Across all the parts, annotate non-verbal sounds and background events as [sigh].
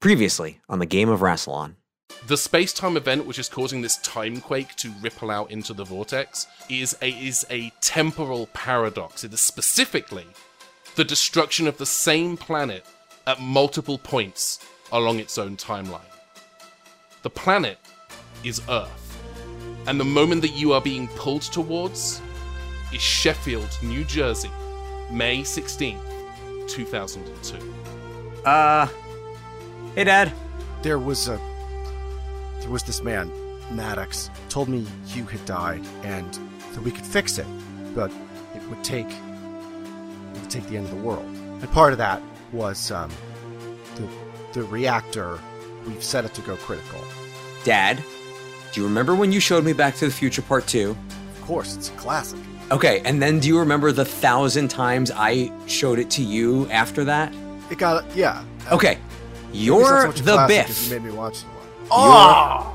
Previously on the game of Rassilon. The space time event, which is causing this time quake to ripple out into the vortex, is a, is a temporal paradox. It is specifically the destruction of the same planet at multiple points along its own timeline. The planet is Earth, and the moment that you are being pulled towards is Sheffield, New Jersey, May 16th, 2002. Uh, hey, Dad. There was a. There was this man, Maddox, told me Hugh had died and that we could fix it, but it would take. It would take the end of the world. And part of that was um, the the reactor. We've set it to go critical. Dad, do you remember when you showed me Back to the Future Part 2? Of course, it's a classic. Okay, and then do you remember the thousand times I showed it to you after that? It got yeah. Okay, Maybe it's not you're so the classic Biff. You made me watch the a lot. Oh!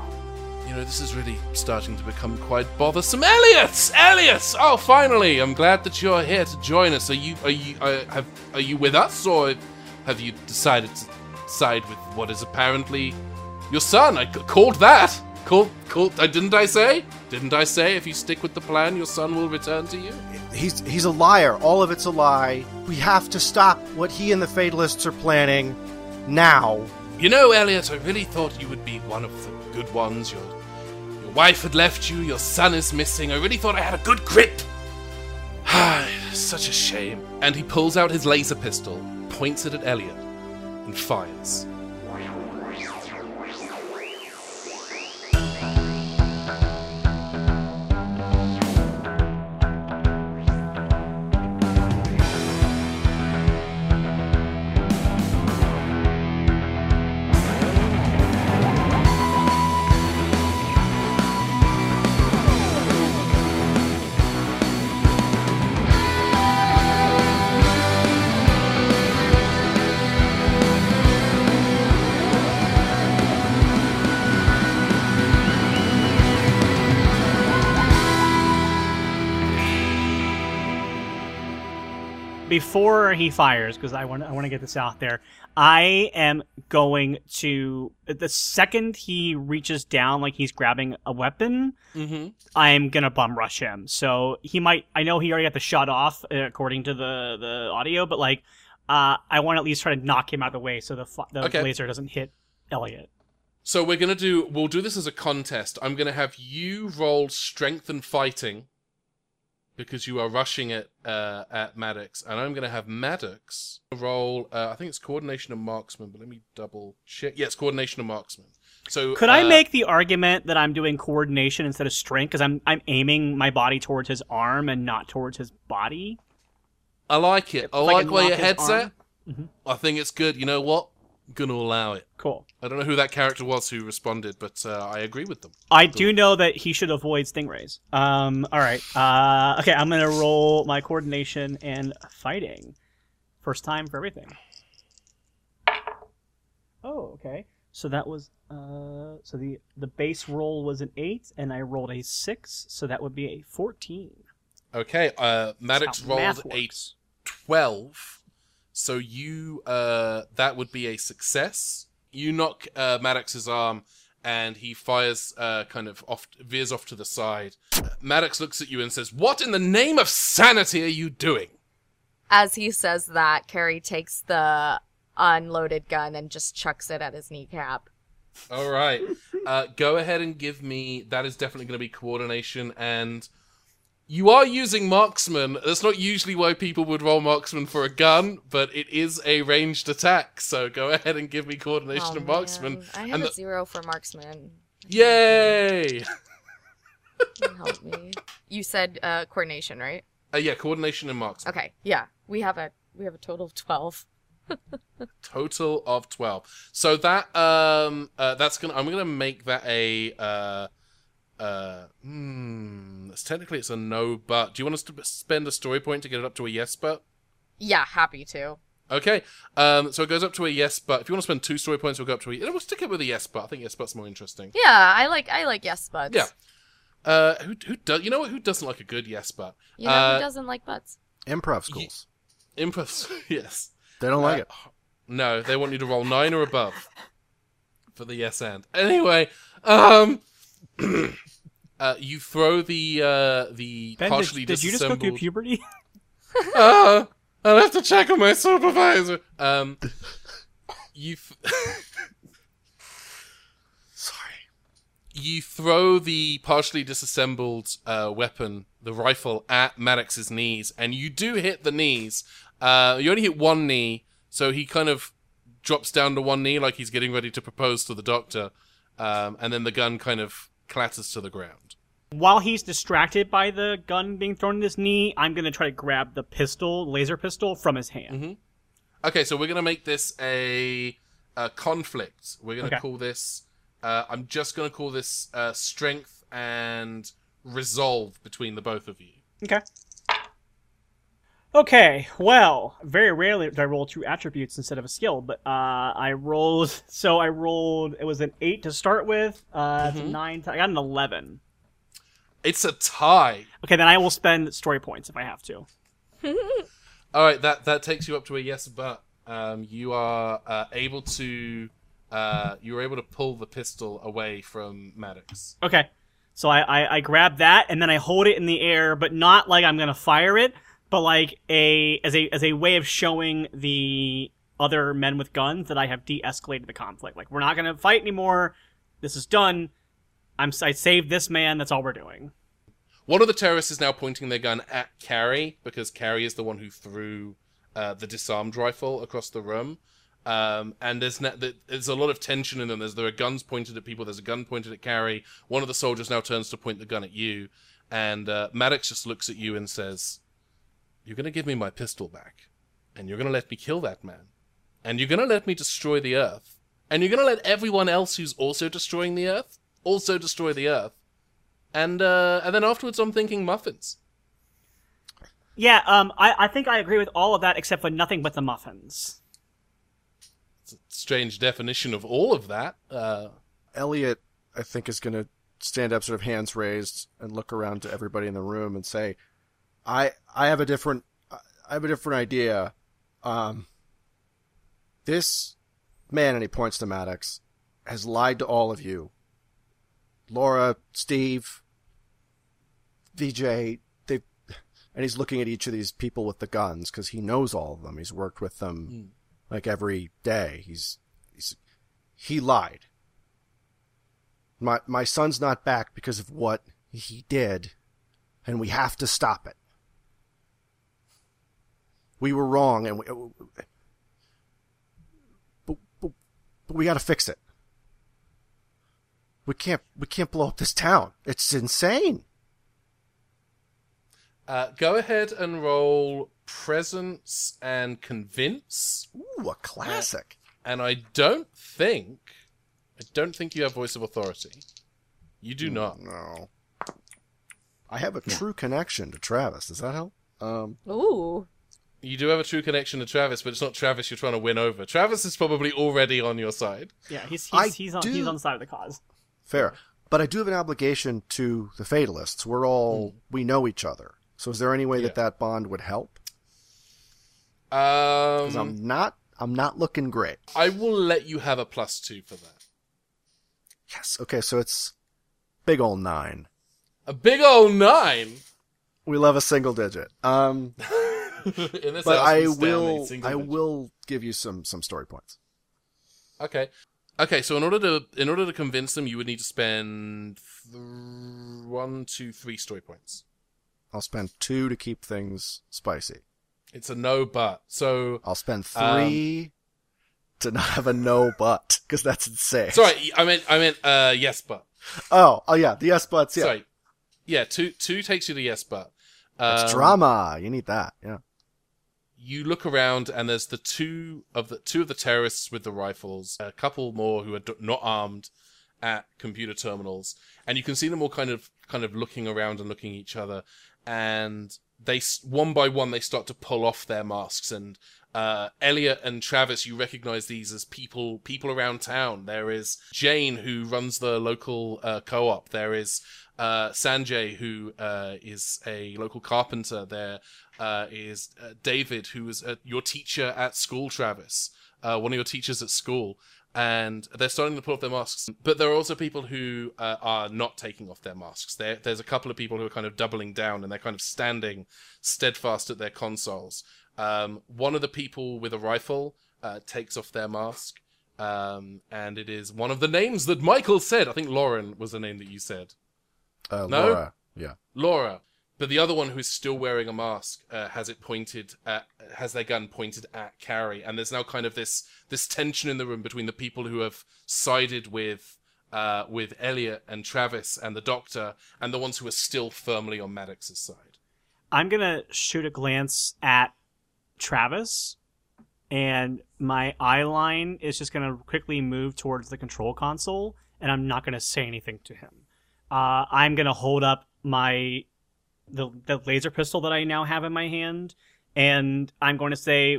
You know, this is really starting to become quite bothersome. Elliot, Elliot! Oh, finally! I'm glad that you're here to join us. Are you, are you, uh, have, are you with us, or have you decided to side with what is apparently your son? I c- called that. Called, called. Uh, didn't I say? Didn't I say if you stick with the plan, your son will return to you? He's he's a liar. All of it's a lie. We have to stop what he and the Fatalists are planning now. You know, Elliot, I really thought you would be one of the good ones. Your your wife had left you, your son is missing. I really thought I had a good grip. [sighs] Such a shame. And he pulls out his laser pistol, points it at Elliot, and fires. Before he fires, because I want I want to get this out there. I am going to the second he reaches down, like he's grabbing a weapon. Mm-hmm. I'm gonna bum rush him. So he might. I know he already got the shot off uh, according to the the audio, but like, uh, I want to at least try to knock him out of the way so the the Okay. laser doesn't hit Elliot. So we're gonna do. We'll do this as a contest. I'm gonna have you roll strength and fighting because you are rushing it uh, at Maddox, and I'm gonna have Maddox roll. Uh, I think it's coordination and marksman, but let me double check. Yes, coordination and marksman. So Could I uh, make the argument that I'm doing coordination instead of strength because I'm I'm aiming my body towards his arm and not towards his body? I like it. I If I like where your head's at. Mhm. I think it's good. You know what? Gonna allow it. Cool. I don't know who that character was who responded, but uh, I agree with them. I do know that he should avoid stingrays. Um. All right. Uh. Okay. I'm gonna roll my coordination and fighting. First time for everything. Oh. Okay. So that was uh. So the the base roll was an eight, and I rolled a six, so that would be a fourteen. Okay, uh, Maddox rolled a works. 12 so you uh that would be a success. You knock uh maddox's arm and he fires uh kind of off veers off to the side. Maddox looks at you and says what in the name of sanity are you doing? As he says that, Carrie takes the unloaded gun and just chucks it at his kneecap. all right. Uh go ahead and give me that is definitely going to be coordination and you are using marksman that's not usually why people would roll marksman for a gun but it is a ranged attack so go [laughs] ahead and give me coordination Oh, and marksman man. I have and a the- zero for marksman. Yay! You [laughs] help me? You said uh, coordination, right? Uh, yeah, coordination and marksman. Okay. Yeah, we have a we have a total of twelve. [laughs] Total of twelve. So that um uh, that's gonna I'm gonna make that a uh uh hmm it's technically it's a no but do you want us to spend a story point to get it up to a yes but Yeah, happy to. okay um so it goes up to a yes but if you want to spend two story points we'll go up to a we'll stick it with a yes but I think yes but's more interesting Yeah, I like I like yes buts. Yeah. uh who who does you know what who doesn't like a good yes but You know Uh, who doesn't like butts? Improv schools. impress [laughs] yes They don't like Uh, it. No, they want you to roll nine or above. for the yes and. Anyway, um, [clears throat] uh, you throw the uh, the Ben, partially did, did you just go through disassembled. puberty? [laughs] uh, I'll have to check on my supervisor. Um, you. [laughs] Sorry. you throw the partially disassembled uh, weapon, the rifle, at Maddox's knees, and you do hit the knees. Uh, you only hit one knee, so he kind of drops down to one knee like he's getting ready to propose to the doctor, um, and then the gun kind of clatters to the ground. While he's distracted by the gun being thrown in his knee, I'm gonna try to grab the pistol, laser pistol, from his hand. Mm-hmm. Okay, so we're gonna make this a, a conflict. We're gonna Okay. call this. Uh, I'm just gonna call this uh, strength and resolve between the both of you. Okay. Okay, well, very rarely do I roll two attributes instead of a skill, but uh, I rolled. [laughs] So I rolled. It was an eight to start with. Uh, a nine. To, I got an eleven. It's a tie. Okay, then I will spend story points if I have to. [laughs] All right, that that takes you up to a yes, but um, you are uh, able to uh, you are able to pull the pistol away from Maddox. Okay, so I, I I grab that and then I hold it in the air, but not like I'm gonna fire it, but like a as a as a way of showing the other men with guns that I have de-escalated the conflict. Like we're not gonna fight anymore. This is done. I'm I saved this man. That's all we're doing. One of the terrorists is now pointing their gun at Carrie because Carrie is the one who threw uh, the disarmed rifle across the room. Um, and there's na- there's a lot of tension in them. There's there are guns pointed at people. There's a gun pointed at Carrie. One of the soldiers now turns to point the gun at you, and uh, Maddox just looks at you and says, "You're gonna give me my pistol back, and you're gonna let me kill that man, and you're gonna let me destroy the Earth, and you're gonna let everyone else who's also destroying the Earth also destroy the Earth." And uh, and then afterwards, I'm thinking muffins. Yeah. Um. I I think I agree with all of that except for nothing but the muffins. It's a Strange definition of all of that. Uh, Elliot, I think, is going to stand up, sort of hands raised, and look around to everybody in the room and say, "I, I have a different, I have a different idea. Um, this man, and he points to Maddox, has lied to all of you. Laura, Steve, VJ, they, and he's looking at each of these people with the guns because he knows all of them. He's worked with them like every day. He's, he's, he lied. My my son's not back because of what he did, and we have to stop it. We were wrong, and we, but, but, but we got to fix it. We can't we can't blow up this town. It's insane. uh, go ahead and roll presence and convince. Ooh, a classic. And I don't think, I don't think you have voice of authority. You do not. No. I have a true connection to Travis. Does that help? Um, Ooh. You do have a true connection to Travis, but it's not Travis you're trying to win over. Travis is probably already on your side. Yeah. He's I he's he's on do- he's on the side of the cause. fair. But I do have an obligation to the Fatalists. We're all we know each other. So is there any way that Yeah. that bond would help? 'Cause Um, I'm not. I'm not looking great. I will let you have a plus two for that. Yes. Okay. So it's big ol' nine. A big old nine. We love a single digit. Um, In this [laughs] [laughs] but I we stand a will. I will give you some some story points. Okay. Okay, so in order to in order to convince them, you would need to spend th- one, two, three story points. I'll spend two to keep things spicy. It's a no but. So I'll spend Um, three to not have a no but because that's insane. sorry, I meant I meant uh yes but. Oh, oh yeah, the yes buts. Yeah, Sorry. Yeah, two two takes you to yes but. it's Um, drama. You need that. Yeah. You look around and there's the two of the two of the terrorists with the rifles, a couple more who are not armed at computer terminals, and you can see them all kind of kind of looking around and looking at each other, and they one by one they start to pull off their masks and. Uh, Elliot and Travis, you recognize these as people people around town. There is Jane, who runs the local uh, co-op. There is uh, Sanjay, who uh, is a local carpenter. There uh, is uh, David, who is uh, your teacher at school, Travis, uh, one of your teachers at school. and they're starting to pull off their masks. But there are also people who uh, are not taking off their masks. There, there's a couple of people who are kind of doubling down and they're kind of standing steadfast at their consoles. Um, one of the people with a rifle uh, takes off their mask, um, and it is one of the names that Michael said. I think Lauren was the name that you said. Uh, No? Laura. Yeah. Laura. But the other one who's still wearing a mask uh, has it pointed at, has their gun pointed at Carrie, and there's now kind of this this tension in the room between the people who have sided with uh, with Elliot and Travis and the Doctor, and the ones who are still firmly on Maddox's side. I'm gonna shoot a glance at Travis, and my eye line is just gonna quickly move towards the control console, and I'm not gonna say anything to him. Uh, I'm gonna hold up my the the laser pistol that I now have in my hand, and I'm going to say,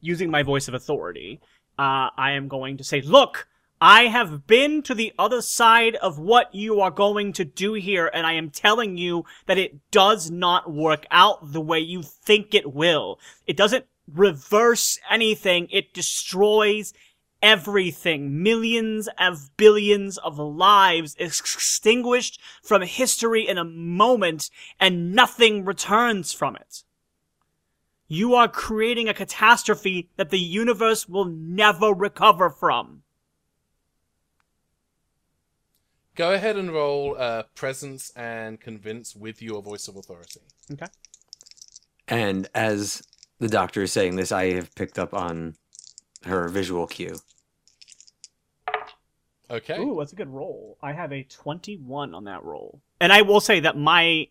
using my voice of authority, uh, I am going to say, "Look." I have been to the other side of what you are going to do here, and I am telling you that it does not work out the way you think it will. It doesn't reverse anything, it destroys everything. Millions of billions of lives extinguished from history in a moment, and nothing returns from it. You are creating a catastrophe that the universe will never recover from. Go ahead and roll uh, presence and convince with your voice of authority. Okay. And as the doctor is saying this, I have picked up on her visual cue. Okay. Ooh, that's a good roll. I have a 21 on that roll. And I will say that my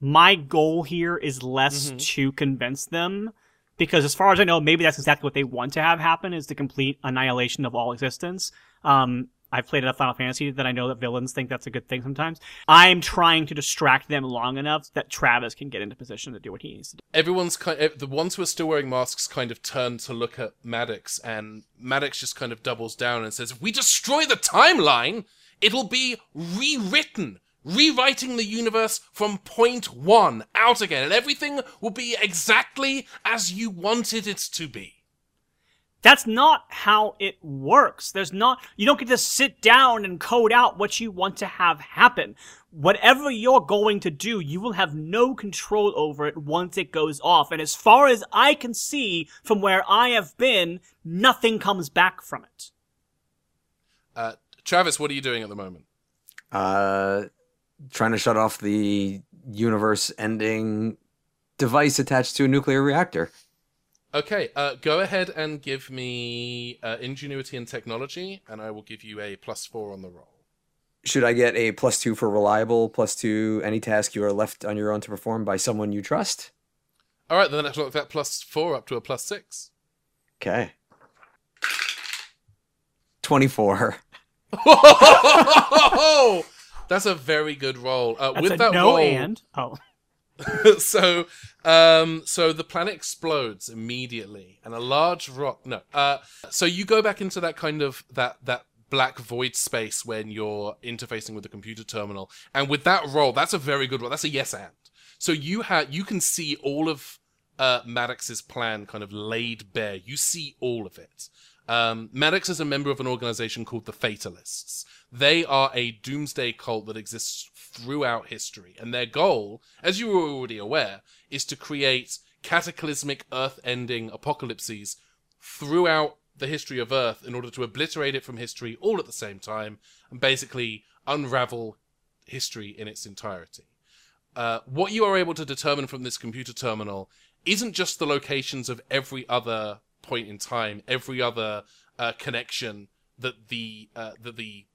my goal here is less Mhm. to convince them because as far as I know, maybe that's exactly what they want to have happen is the complete annihilation of all existence. Um I've played enough Final Fantasy that I know that villains think that's a good thing sometimes. I'm trying to distract them long enough that Travis can get into position to do what he needs to do. everyone's kind of, eh, the ones who are still wearing masks kind of turn to look at Maddox, and Maddox just kind of doubles down and says, "If we destroy the timeline, it'll be rewritten." Rewriting the universe from point one out again, and everything will be exactly as you wanted it to be. That's not how it works. There's not, you don't get to sit down and code out what you want to have happen. Whatever you're going to do, you will have no control over it once it goes off. And as far as I can see from where I have been, nothing comes back from it. Uh, Travis, what are you doing at the moment? Uh, trying to shut off the universe-ending device attached to a nuclear reactor. Okay, uh, go ahead and give me uh, ingenuity and technology, and I will give you a plus four on the roll. Should I get a plus two for reliable, plus two any task you are left on your own to perform by someone you trust? All right, then let's knock that plus four up to a plus six. Okay. 24. [laughs] That's a very good roll. Uh, That's with a that no roll, and. Oh. [laughs] so, um, so the planet explodes immediately, and a large rock. No, uh, so you go back into that kind of that that black void space when you're interfacing with the computer terminal, and with that roll, that's a very good roll. That's a yes and. So you had you can see all of uh, Maddox's plan kind of laid bare. You see all of it. Um, Maddox is a member of an organization called the Fatalists. They are a doomsday cult that exists throughout history, and their goal, as you were already aware, is to create cataclysmic earth-ending apocalypses throughout the history of Earth in order to obliterate it from history all at the same time and basically unravel history in its entirety. Uh, what you are able to determine from this computer terminal isn't just the locations of every other point in time, every other uh, connection that the uh, that the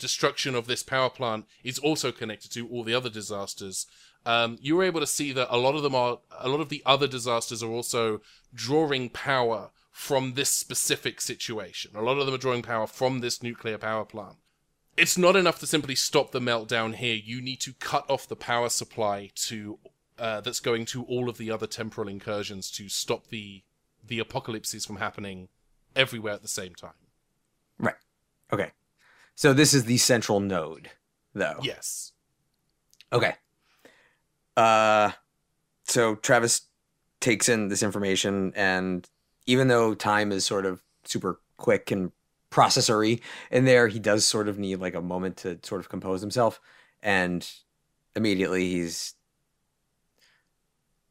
destruction of this power plant is also connected to all the other disasters. Um, you were able to see that a lot of them are a lot of the other disasters are also drawing power from this specific situation. A lot of them are drawing power from this nuclear power plant. It's not enough to simply stop the meltdown here. You need to cut off the power supply to uh, that's going to all of the other temporal incursions to stop the the apocalypses from happening everywhere at the same time. Right. Okay. So this is the central node, though. Yes. Okay. Uh, so Travis takes in this information, and even though time is sort of super quick and processory in there. He does sort of need like a moment to sort of compose himself, and immediately he's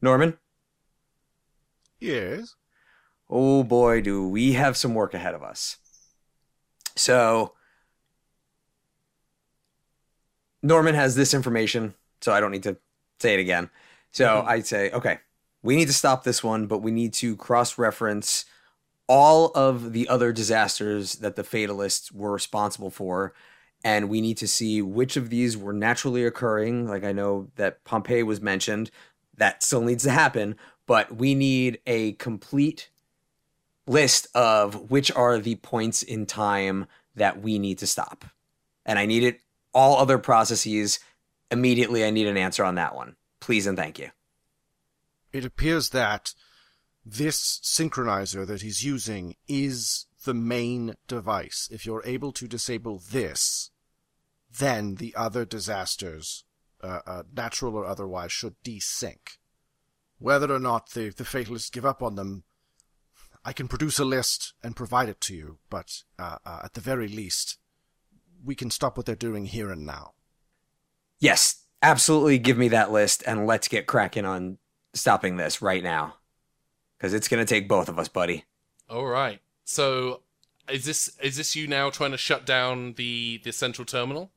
Norman. Yes. Oh boy, do we have some work ahead of us. So Norman has this information, so I don't need to say it again. So Mhm. I'd say, okay, we need to stop this one, but we need to cross reference all of the other disasters that the fatalists were responsible for. And we need to see which of these were naturally occurring. Like I know that Pompeii was mentioned. That still needs to happen, but we need a complete list of which are the points in time that we need to stop. And I need it all other processes immediately. I need an answer on that one. Please and thank you. It appears that this synchronizer that he's using is the main device. If you're able to disable this, then the other disasters, uh, uh, natural or otherwise, should desync. Whether or not the, the fatalists give up on them, I can produce a list and provide it to you, but uh, uh, at the very least, we can stop what they're doing here and now. Yes, absolutely give me that list and let's get cracking on stopping this right now. Because it's going to take both of us, buddy. All right. So, is this is this you now trying to shut down the the central terminal?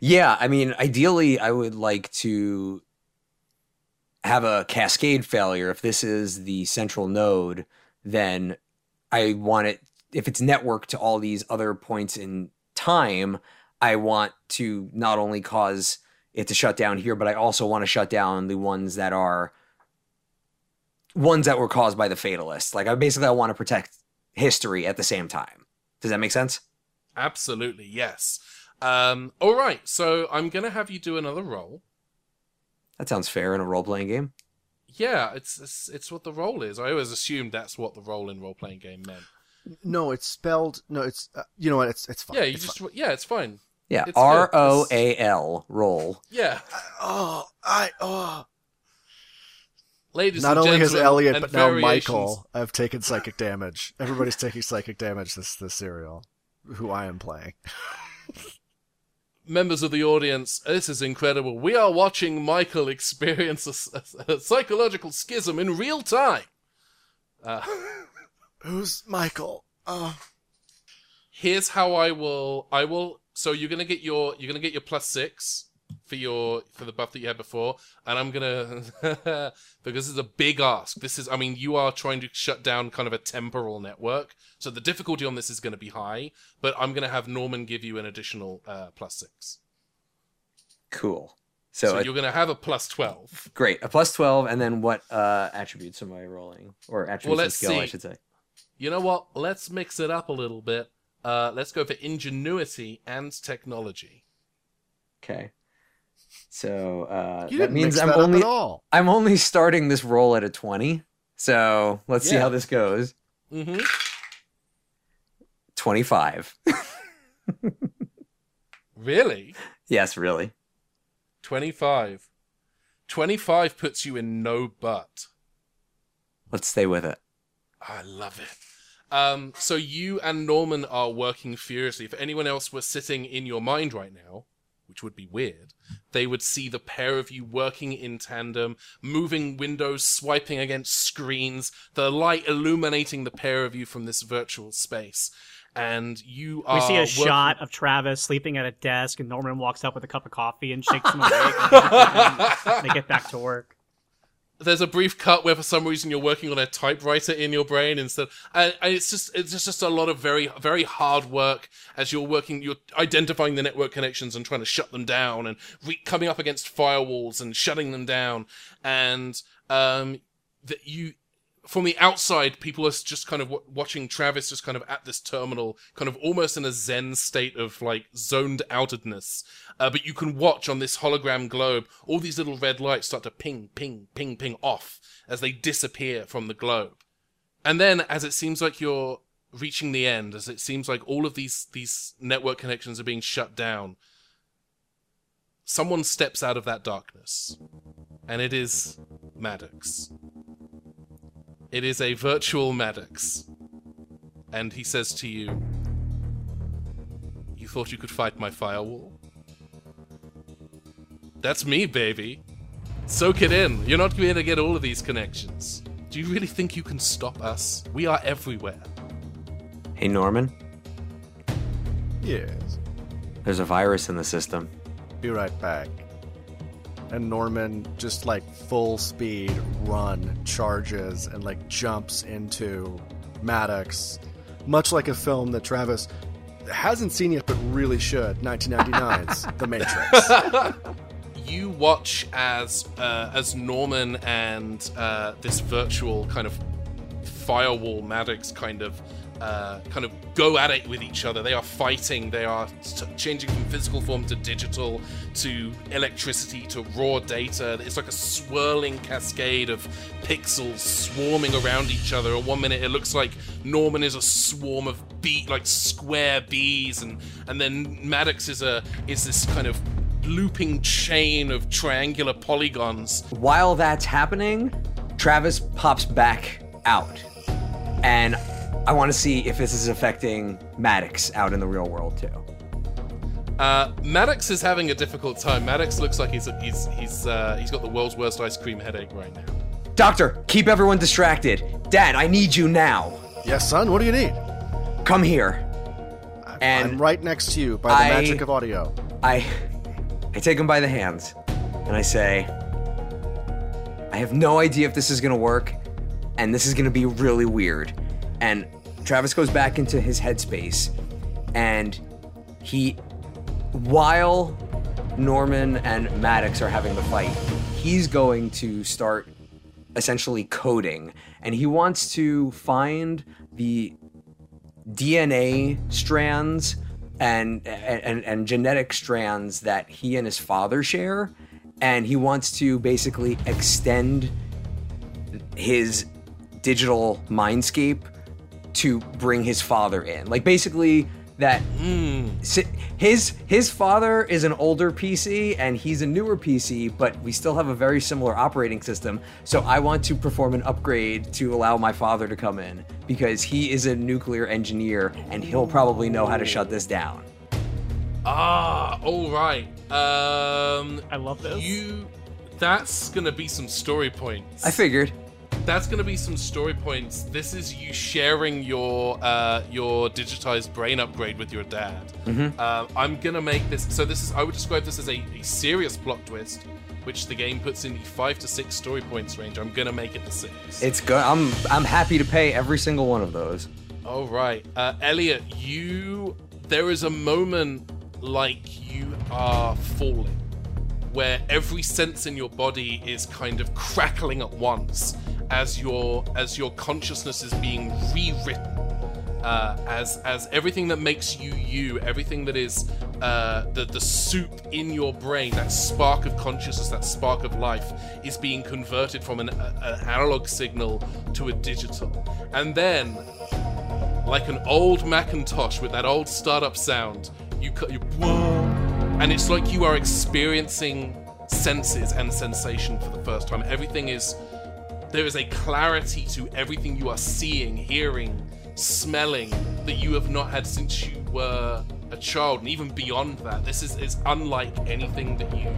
Yeah, I mean, ideally, I would like to have a cascade failure. If this is the central node, then I want it, if it's networked to all these other points in time, I want to not only cause it to shut down here, but I also want to shut down the ones that are ones that were caused by the fatalists. Like, I basically, I want to protect history at the same time. Does that make sense? Absolutely, yes. Um, all right. So I'm gonna have you do another roll. That sounds fair in a role playing game. Yeah, it's, it's it's what the role is. I always assumed that's what the role in role playing game meant. No, it's spelled. No, it's. Uh, you know what? It's it's fine. Yeah, you it's just fine. yeah, it's fine. Yeah, It's. R O A L roll. Yeah, Oh, I oh. ladies. Not and only has gentlemen, Elliot, but now variations- Michael have taken psychic damage. Everybody's taking psychic damage this this serial, who I am playing. members of the audience, this is incredible. We are watching Michael experience a psychological schism in real time. Uh, [laughs] Who's Michael? Oh, here's how I will. I will. So you're gonna get your. You're gonna get your plus six for your for the buff that you had before, and I'm gonna [laughs] because this is a big ask. This is. I mean, you are trying to shut down kind of a temporal network, so the difficulty on this is going to be high. But I'm gonna have Norman give you an additional uh, plus six. Cool. So, So, a- you're gonna have a plus twelve. great. A plus 12, and then what uh, attributes am I rolling? Or attributes Well, and let's skill, I should say. You know what? Let's mix it up a little bit. Uh, let's go for ingenuity and technology. Okay. So uh, that means I'm that only up at all. I'm only starting this roll at a 20. So let's see how this goes. Mm-hmm. 25. [laughs] Really? yes, really. 25. 25 puts you in no butt. Let's stay with it. I love it. Um, so you and Norman are working furiously. If anyone else were sitting in your mind right now, which would be weird, they would see the pair of you working in tandem, moving windows, swiping against screens, the light illuminating the pair of you from this virtual space. And you are We see a working- shot of Travis sleeping at a desk, and Norman walks up with a cup of coffee and shakes him [laughs] awake. and they get back to work. There's a brief cut where for some reason you're working on a typewriter in your brain instead and, and it's just it's just, just a lot of very very hard work as you're working you're identifying the network connections and trying to shut them down and re- coming up against firewalls and shutting them down. And um that you from the outside people are just kind of w- watching Travis just kind of at this terminal kind of almost in a zen state of like zoned outedness uh, but you can watch on this hologram globe all these little red lights start to ping, ping, ping, ping off as they disappear from the globe. And then, as it seems like you're reaching the end, as it seems like all of these these network connections are being shut down, someone steps out of that darkness, and it is Maddox. It is a virtual Maddox, and he says to you, You thought you could fight my firewall? That's me, baby. Soak it in. You're not going to get all of these connections. Do you really think you can stop us? We are everywhere. Hey, Norman, Yes. there's a virus in the system. Be right back. And Norman just like full speed run charges and like jumps into Maddox, much like a film that Travis hasn't seen yet but really should. 1999's [laughs] The Matrix. you watch as uh, as Norman and uh, this virtual kind of firewall Maddox kind of uh, kind of go at it with each other. They are fighting. They are t- changing from physical form to digital, to electricity, to raw data. It's like a swirling cascade of pixels swarming around each other. At one minute, it looks like Norman is a swarm of bee, like square bees, and and then Maddox is a is this kind of looping chain of triangular polygons. While that's happening, Travis pops back out. And I want to see if this is affecting Maddox out in the real world too. Uh, Maddox is having a difficult time. Maddox looks like he's he's he's uh, he's got the world's worst ice cream headache right now. Doctor, keep everyone distracted. Dad, I need you now. yes, son, what do you need? Come here. And I'm right next to you by the I- magic of audio. I I take him by the hands and I say, I have no idea if this is gonna work, and this is gonna be really weird. And Travis goes back into his headspace, and he, while Norman and Maddox are having the fight, he's going to start essentially coding, and he wants to find the DNA strands and, and and genetic strands that he and his father share, and he wants to basically extend his digital mindscape to bring his father in. Like basically that si- his his father is an older PC and he's a newer PC, but we still have a very similar operating system. So I want to perform an upgrade to allow my father to come in because he is a nuclear engineer and he'll probably know how to shut this down. Ah, all right. Um, I love this. you. That's gonna be some story points. I figured. That's gonna be some story points. This is you sharing your uh, your digitized brain upgrade with your dad. Uh, I'm gonna make this. So this is. I would describe this as a, a serious plot twist, which the game puts in the five to six story points range. I'm gonna make it the six. It's good. I'm I'm happy to pay every single one of those. All right, uh, Elliot, you. There is a moment like you are falling, where every sense in your body is kind of crackling at once as your as your consciousness is being rewritten. Uh, as as everything that makes you you, everything that is uh, the the soup in your brain, that spark of consciousness, that spark of life, is being converted from an, a, an analog signal to a digital, and then like an old Macintosh with that old startup sound. You cut you and it's like you are experiencing senses and sensation for the first time. Everything is there is a clarity to everything you are seeing, hearing, smelling that you have not had since you were a child, and even beyond that. This is, is unlike anything that you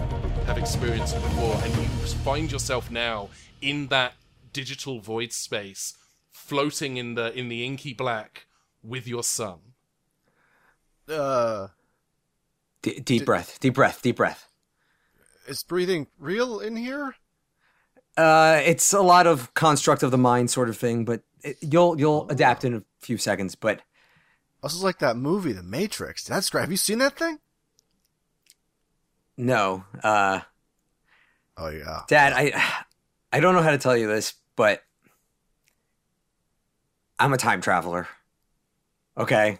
have experienced before, and you find yourself now in that digital void space, floating in the in the inky black with your son. Uh, D- deep breath. Deep breath. Deep breath. is breathing real in here? Uh, it's a lot of construct of the mind sort of thing, but it, you'll you'll adapt in a few seconds. But This is like that movie, The Matrix. That's great. Have you seen that thing? no, uh, Oh yeah. Dad, I I don't know how to tell you this, but I'm a time traveler. Okay.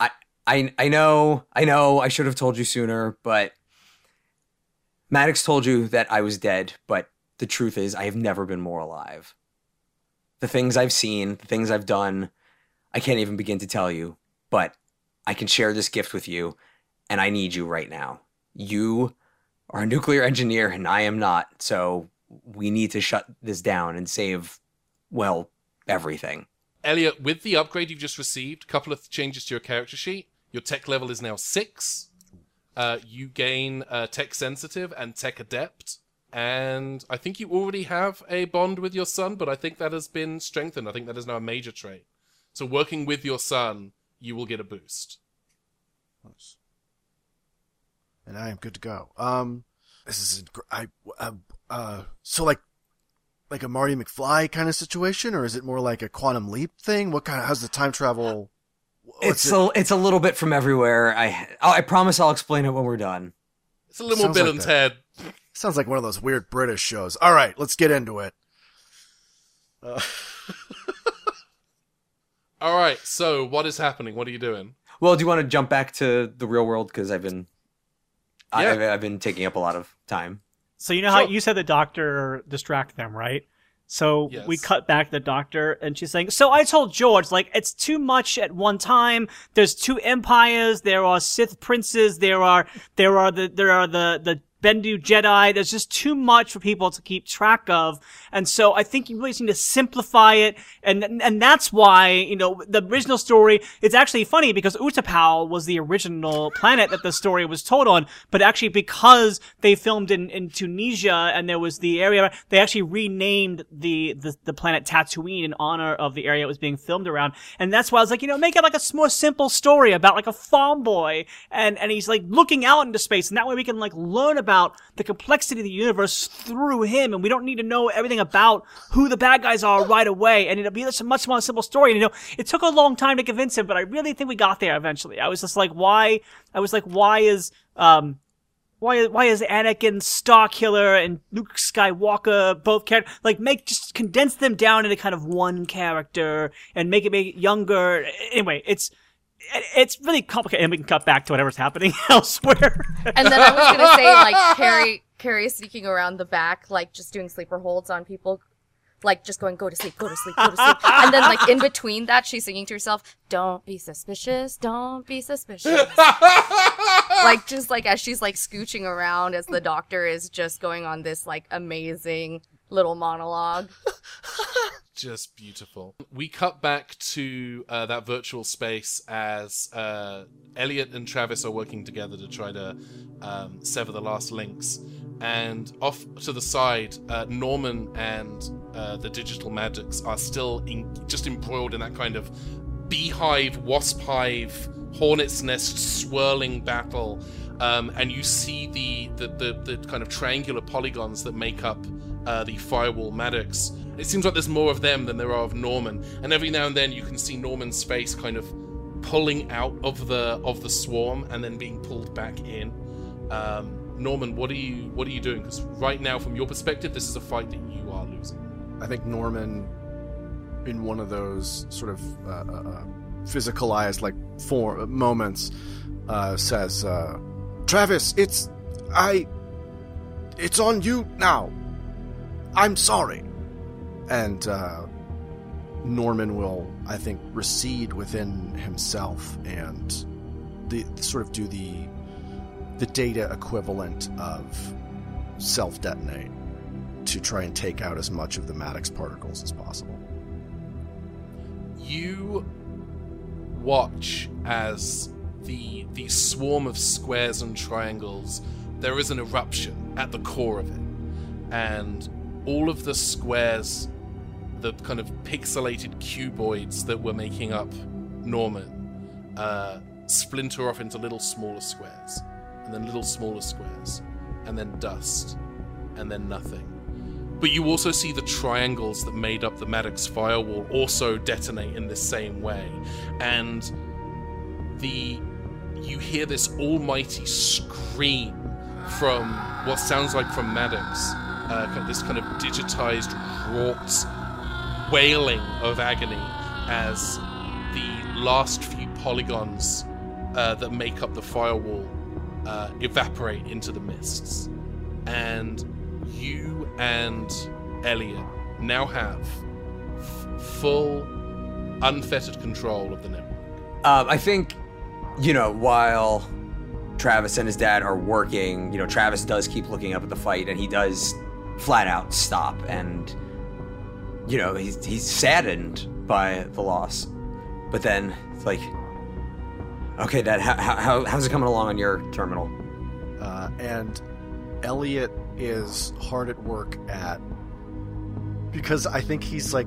I I I know I know I should have told you sooner, but Maddox told you that I was dead, but the truth is I have never been more alive. The things I've seen, the things I've done, I can't even begin to tell you, but I can share this gift with you, and I need you right now. You are a nuclear engineer and I am not. So we need to shut this down and save, well, everything. Elliot, with the upgrade you've just received, a couple of changes to your character sheet. Your tech level is now six. Uh, you gain uh, tech sensitive and tech adept. And I think you already have a bond with your son, but I think that has been strengthened. I think that is now a major trait. So working with your son, you will get a boost. Nice. And I am good to go. Um, this is inc- I uh, uh so like like a Marty McFly kind of situation, or is it more like a quantum leap thing? What kind of how's the time travel? It's it- a, it's a little bit from everywhere. I I promise I'll explain it when we're done. It's a little more Sounds Bill like and that. Ted. Sounds like one of those weird British shows. All right, let's get into it. Uh, [laughs] All right, so what is happening? What are you doing? Well, do you want to jump back to the real world because I've been I, Yeah. I've, I've been taking up a lot of time. So you know how Sure. you said the doctor distract them, right? So Yes. we cut back the doctor, and she's saying, "So I told George, like, it's too much at one time. There's two empires. There are Sith princes. There are there are the there are the the Bendu Jedi. There's just too much for people to keep track of, and so I think you really need to simplify it, and and that's why you know the original story. It's actually funny because Utapau was the original planet that the story was told on, but actually because they filmed in, in Tunisia and there was the area, they actually renamed the, the the planet Tatooine in honor of the area it was being filmed around, and that's why I was like, you know, make it like a more simple story about like a farm boy, and and he's like looking out into space, and that way we can like learn about the complexity of the universe through him, and we don't need to know everything about who the bad guys are right away, and it'll be just a much more simple story. And you know, it took a long time to convince him, but I really think we got there eventually. I was just like, why? I was like, why is um why why is Anakin Starkiller and Luke Skywalker both characters like make just condense them down into kind of one character and make it make it younger. Anyway, it's it's really complicated, and we can cut back to whatever's happening [laughs] elsewhere. And then I was gonna say like [laughs] Carrie Carrie sneaking around the back, like just doing sleeper holds on people. Like just going, go to sleep, go to sleep, go to sleep. and then like in between that, she's singing to herself, Don't be suspicious, don't be suspicious. [laughs] like just like as she's like scooching around as the doctor is just going on this like amazing little monologue. [laughs] Just beautiful. We cut back to uh, that virtual space as uh, Elliot and Travis are working together to try to um, sever the last links. And off to the side, uh, Norman and uh, the digital Maddox are still in, just embroiled in that kind of beehive, wasp hive, hornet's nest swirling battle. Um, and you see the, the, the, the kind of triangular polygons that make up uh, the firewall Maddox. It seems like there's more of them than there are of Norman, and every now and then you can see Norman's face kind of pulling out of the of the swarm and then being pulled back in. Um, Norman, what are you what are you doing? Because right now, from your perspective, this is a fight that you are losing. I think Norman, in one of those sort of uh, uh, uh, physicalized like for moments, uh, says, uh, "Travis, it's I, it's on you now. I'm sorry." And uh, Norman will, I think, recede within himself and the sort of do the the data equivalent of self detonate to try and take out as much of the Maddox particles as possible. you watch as the the swarm of squares and triangles there is an eruption at the core of it and all of the squares the kind of pixelated cuboids that were making up norman uh, splinter off into little smaller squares and then little smaller squares and then dust and then nothing but you also see the triangles that made up the Maddox firewall also detonate in the same way. And the you hear this almighty scream from what sounds like from Maddox, uh, this kind of digitized, wrought wailing of agony as the last few polygons uh, that make up the firewall uh, evaporate into the mists. And you and Elliot now have f- full, unfettered control of the network. Um, I think, you know, while Travis and his dad are working, you know, Travis does keep looking up at the fight and he does flat out stop and, you know, he's, he's saddened by the loss. But then it's like, Okay, Dad. How, how how's it coming along on your terminal? Uh, and Elliot is hard at work at because I think he's like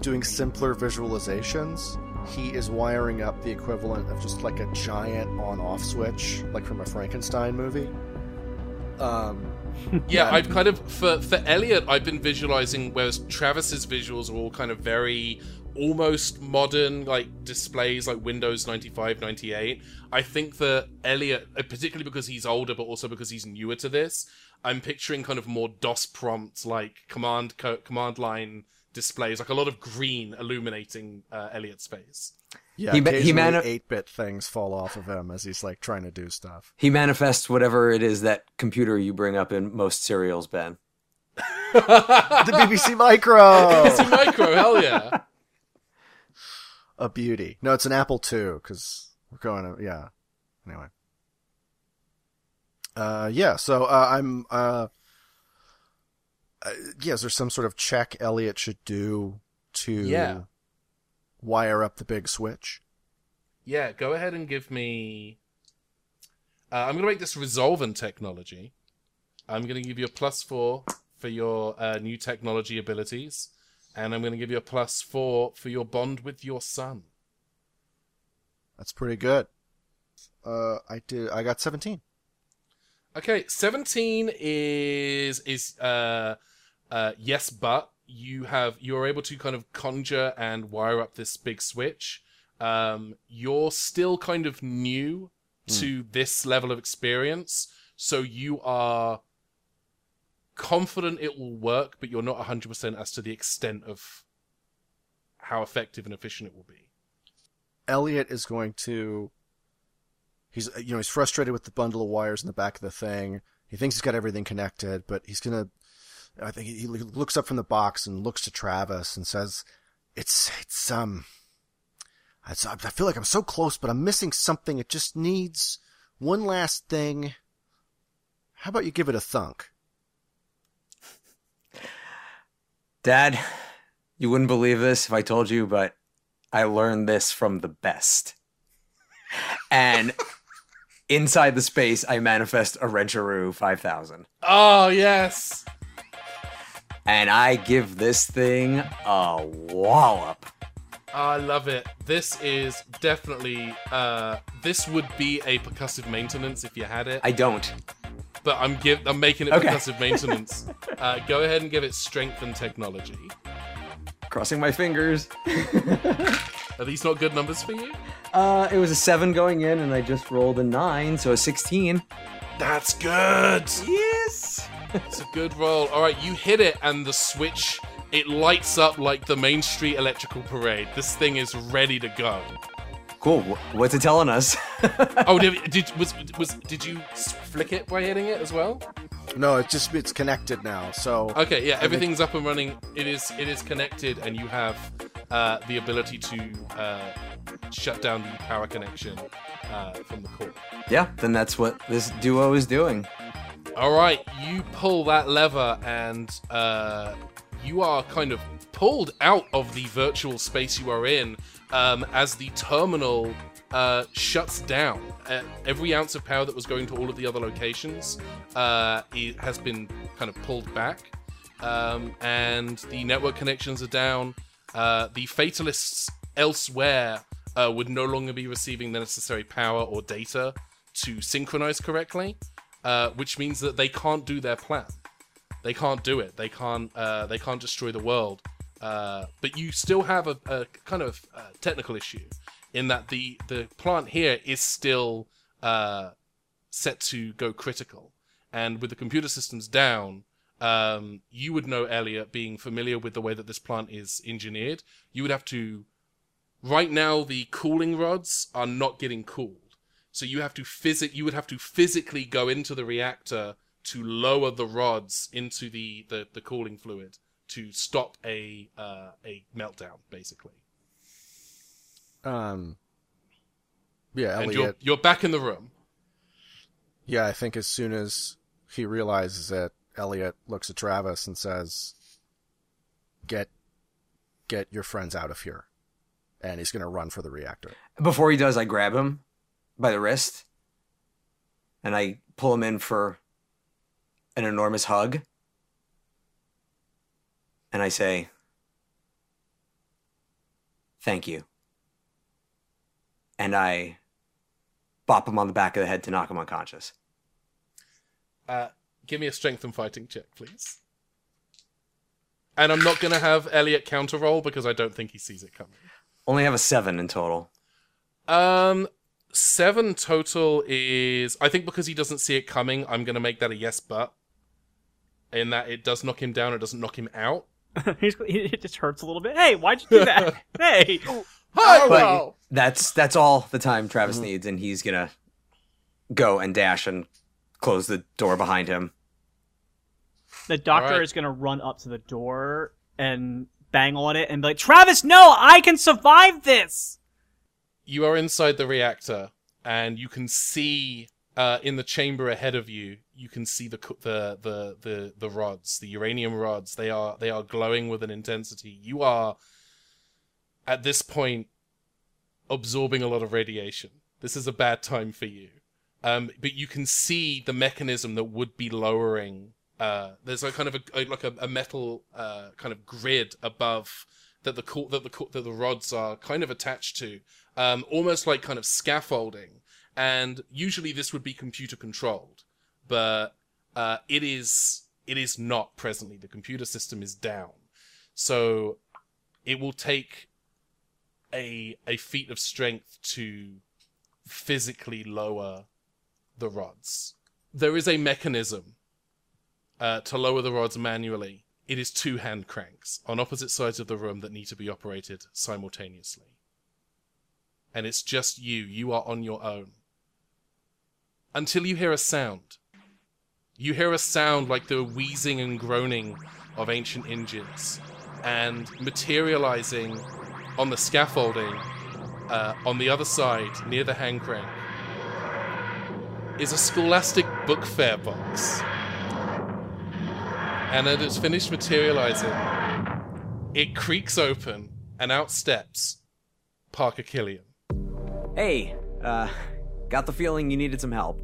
doing simpler visualizations. He is wiring up the equivalent of just like a giant on-off switch, like from a Frankenstein movie. Um, [laughs] Yeah, I've kind of for for Elliot, I've been visualizing, whereas Travis's visuals are all kind of very almost modern, like displays like Windows 95, 98. I think that Elliot, uh, particularly because he's older, but also because he's newer to this, I'm picturing kind of more DOS prompts, like command co- command line displays, like a lot of green illuminating uh, Elliot's face. yeah, He ma- he mani- 8-bit things fall off of him as he's like trying to do stuff. He manifests whatever it is that computer you bring up in most serials, Ben. the BBC Micro, [laughs] It's a micro, hell yeah. a beauty. No, it's an Apple II because we're going to yeah. Anyway, uh, yeah. So uh, I'm uh, uh, yeah. Is there some sort of check Elliot should do to Yeah. wire up the big switch? Yeah, go ahead and give me. Uh, I'm going to make this resolvent technology. I'm going to give you a plus four for your uh, new technology abilities, and I'm going to give you a plus four for your bond with your son. That's pretty good. Uh, I did. I got seventeen. Okay, 17 is is uh uh yes, but you have you're able to kind of conjure and wire up this big switch. Um you're still kind of new to this level of experience, so you are confident it will work, but you're not 100% as to the extent of how effective and efficient it will be. Elliot is going to. He's you know he's frustrated with the bundle of wires in the back of the thing. He thinks he's got everything connected, but he's gonna. I think he looks up from the box and looks to Travis and says, "It's it's um, it's, I feel like I'm so close, but I'm missing something. It just needs one last thing. How about you give it a thunk?" Dad, you wouldn't believe this if I told you, but I learned this from the best. And inside the space, I manifest a Rencharu 5000. Oh, yes. And I give this thing a wallop. I love it. This is definitely uh this would be a percussive maintenance if you had it. I don't. but I'm give I'm making it Okay. percussive [laughs] maintenance. Uh, go ahead and give it strength and technology. Crossing my fingers. [laughs] Are these not good numbers for you? Uh, it was a 7 going in, and I just rolled a 9, so a 16. That's good. Yes! It's a good roll. All right, you hit it, and the switch it lights up like the Main Street Electrical Parade. This thing is ready to go. Cool. What's it telling us? Oh, [laughs] did, did was was did you flick it by hitting it as well? No, it's just it's connected now. So Okay, yeah, everything's up and running. It is it is connected, and you have uh, the ability to uh, shut down the power connection uh, from the core. yeah, then that's what this duo is doing. All right, you pull that lever, and uh, you are kind of pulled out of the virtual space you are in um, as the terminal uh, shuts down. Uh, every ounce of power that was going to all of the other locations uh, has been kind of pulled back, um, and the network connections are down. Uh, the fatalists elsewhere uh, would no longer be receiving the necessary power or data to synchronize correctly uh, which means that they can't do their plan. They can't do it. They can't. Uh, they can't destroy the world. Uh, but you still have a, a kind of technical issue in that the the plant here is still set to go critical, and with the computer systems down, um, you would know Elliot, being familiar with the way that this plant is engineered. You would have to. Right now, the cooling rods are not getting cooled. So you have to physic you would have to physically go into the reactor to lower the rods into the, the, the cooling fluid to stop a uh, a meltdown, basically. um, yeah, And you're Elliot. you're back in the room. Yeah, I think as soon as he realizes it, Elliot looks at Travis and says, "Get, get your friends out of here," and he's gonna run for the reactor. Before he does, I grab him by the wrist and I pull him in for an enormous hug. And I say, Thank you. And I bop him on the back of the head to knock him unconscious. Uh, give me a strength and fighting check, please. And I'm not going to have Elliot counter roll because I don't think he sees it coming. Only have a seven in total. Um, seven total is. I think because he doesn't see it coming, I'm going to make that a yes, but. In that it does knock him down, it doesn't knock him out. [laughs] He's, it just hurts a little bit. Hey, why'd you do that? [laughs] hey, Hi, But that's that's all the time Travis needs, and he's gonna go and dash and close the door behind him. The doctor Alright. is gonna run up to the door and bang on it and be like, Travis, no, I can survive this. you are inside the reactor and you can see uh, in the chamber ahead of you you can see the the the the the rods the uranium rods they are they are glowing with an intensity you are at this point absorbing a lot of radiation this is a bad time for you um, but you can see the mechanism that would be lowering uh, there's a kind of a, like a, a metal uh, kind of grid above that the that the that the rods are kind of attached to um, almost like kind of scaffolding. And usually this would be computer controlled, but uh, it is it is not presently. The computer system is down, so it will take a a feat of strength to physically lower the rods. There is a mechanism uh, to lower the rods manually. It is two hand cranks on opposite sides of the room that need to be operated simultaneously and it's just you. You are on your own. Until you hear a sound. You hear a sound like the wheezing and groaning of ancient engines, and materializing on the scaffolding uh, on the other side, near the hand crank, is a scholastic book fair box. And as it's finished materializing, it creaks open, and out steps Parker Killian. Hey, uh, got the feeling you needed some help.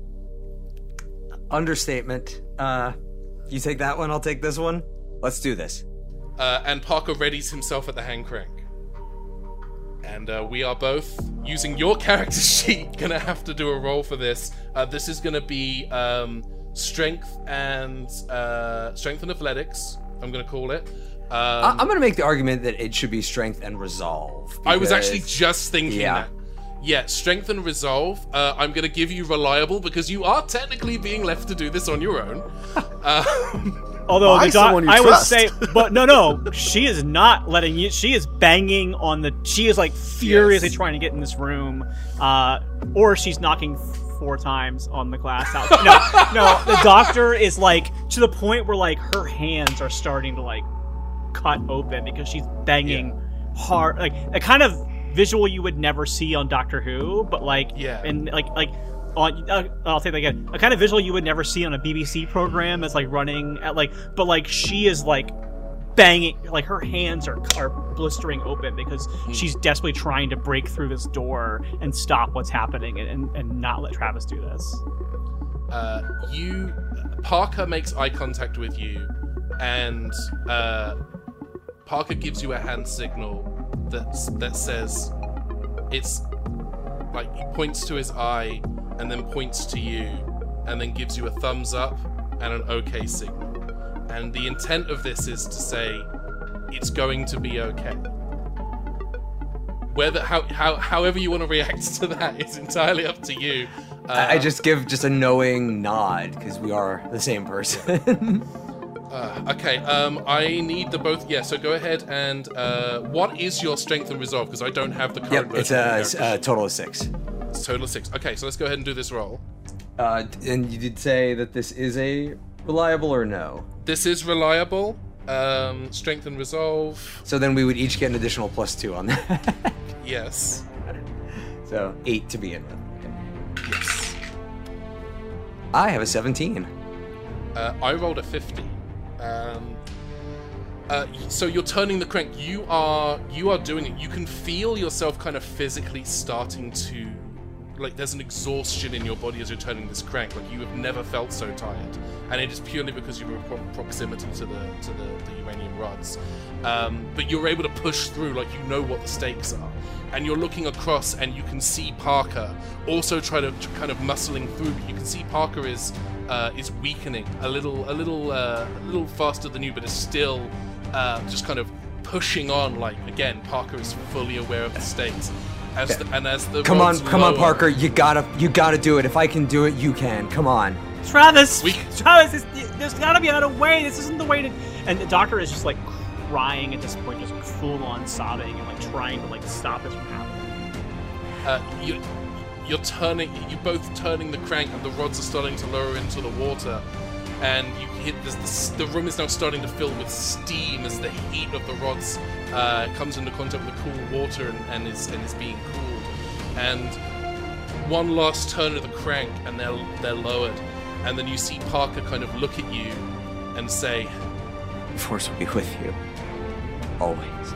Understatement. Uh, you take that one, I'll take this one. Let's do this. Uh, and Parker readies himself at the hand crank. And uh, we are both using your character [laughs] sheet. Gonna have to do a roll for this. Uh, this is gonna be um, strength and uh, strength and athletics. I'm gonna call it. I- Um, I'm gonna make the argument that it should be strength and resolve. I was actually just thinking Yeah. that. Yeah, strength and resolve. Uh, I'm gonna give you reliable because you are technically being left to do this on your own. [laughs] Um, Although By the doc, someone you I would say, but no, no, she is not letting you. She is banging on the. She is like furiously Yes. trying to get in this room, uh, or she's knocking four times on the glass house. No, no, the doctor is like to the point where like her hands are starting to like cut open because she's banging hard, like a kind of visual you would never see on Doctor Who, but like Yeah. and like like on uh, I'll say that again. A kind of visual you would never see on a BBC program that's like running at like, but like she is like banging, like her hands are are blistering open because she's desperately trying to break through this door and stop what's happening and, and, and not let Travis do this. uh, you Parker makes eye contact with you, and uh, Parker gives you a hand signal that that says it's like he points to his eye and then points to you, and then gives you a thumbs up and an OK signal. And the intent of this is to say it's going to be okay. Whether how, how however you want to react to that is entirely up to you. I I Uh, just give just a knowing nod because we are the same person. [laughs] Uh, okay, um, I need the both. Yeah, so go ahead and uh, what is your strength and resolve? Because I don't have the current yep, it's a, a total of six. sheet. It's total of six. Okay, so let's go ahead and do this roll. Uh, and you did say that this is a reliable or no? This is reliable. Um, strength and resolve. So then we would each get an additional plus two on that. [laughs] Yes. [laughs] so eight to begin with. Yes. I have a 17. Uh, I rolled a 50. Um, uh, so you're turning the crank. You are you are doing it. You can feel yourself kind of physically starting to like there's an exhaustion in your body as you're turning this crank. Like you have never felt so tired, and it is purely because you were pro- proximity to the to the, the uranium rods. Um, but you're able to push through, like you know what the stakes are, and you're looking across, and you can see Parker also try to, to kind of muscling through. But you can see Parker is uh, is weakening a little, a little, uh, a little faster than you, but is still uh, just kind of pushing on. Like again, Parker is fully aware of the stakes. As the, and as the Come on, rods come on, Parker. You gotta, you gotta do it. If I can do it, you can. Come on. Travis, We- [laughs] Travis, this, there's gotta be another way. This isn't the way to. And the doctor is just like crying at this point, just full on sobbing and like trying to like stop this from happening. uh, you, you're turning, you're both turning the crank, and the rods are starting to lower into the water. And you hit this, this, the room is now starting to fill with steam as the heat of the rods uh, comes into contact with the cool water and, and is and is being cooled. And one last turn of the crank, and they're they're lowered. And then you see Parker kind of look at you and say, "The Force will be with you. Always.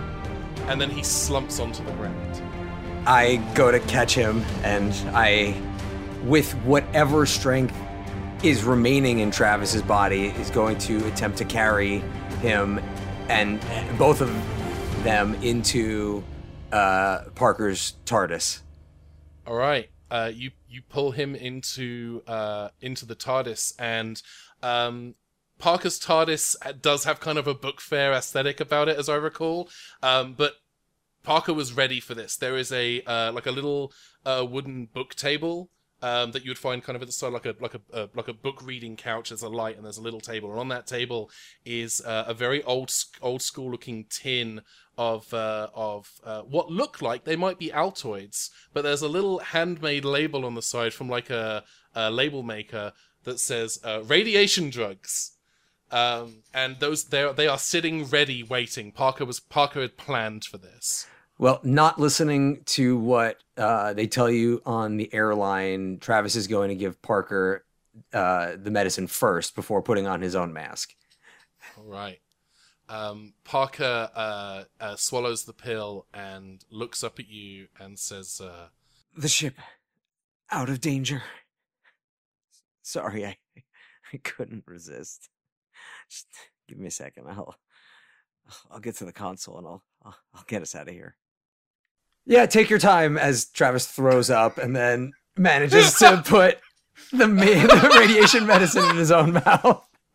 and then he slumps onto the ground. I go to catch him, and I, with whatever strength is remaining in Travis's body, is going to attempt to carry him and both of them into uh, Parker's TARDIS. All right. Uh, you you pull him into uh, into the TARDIS, and um, Parker's TARDIS does have kind of a book fair aesthetic about it, as I recall. Um, but Parker was ready for this. There is a uh, like a little uh, wooden book table um, that you would find kind of at the side, like a like a uh, like a book reading couch. There's a light and there's a little table, and on that table is uh, a very old old school looking tin of uh, of uh, what look like they might be Altoids, but there's a little handmade label on the side from like a, a label maker that says uh, radiation drugs. Um, and those they they are sitting ready, waiting. Parker was Parker had planned for this. Well, not listening to what uh, they tell you on the airline, Travis is going to give Parker uh, the medicine first before putting on his own mask. All right. Um, Parker uh, uh, swallows the pill and looks up at you and says, uh, The ship out of danger. Sorry, I I couldn't resist. Just give me a second. I'll I'll get to the console and I'll I'll, I'll get us out of here. Yeah, take your time as Travis throws up and then manages to [laughs] put the, ma- the radiation medicine in his own mouth.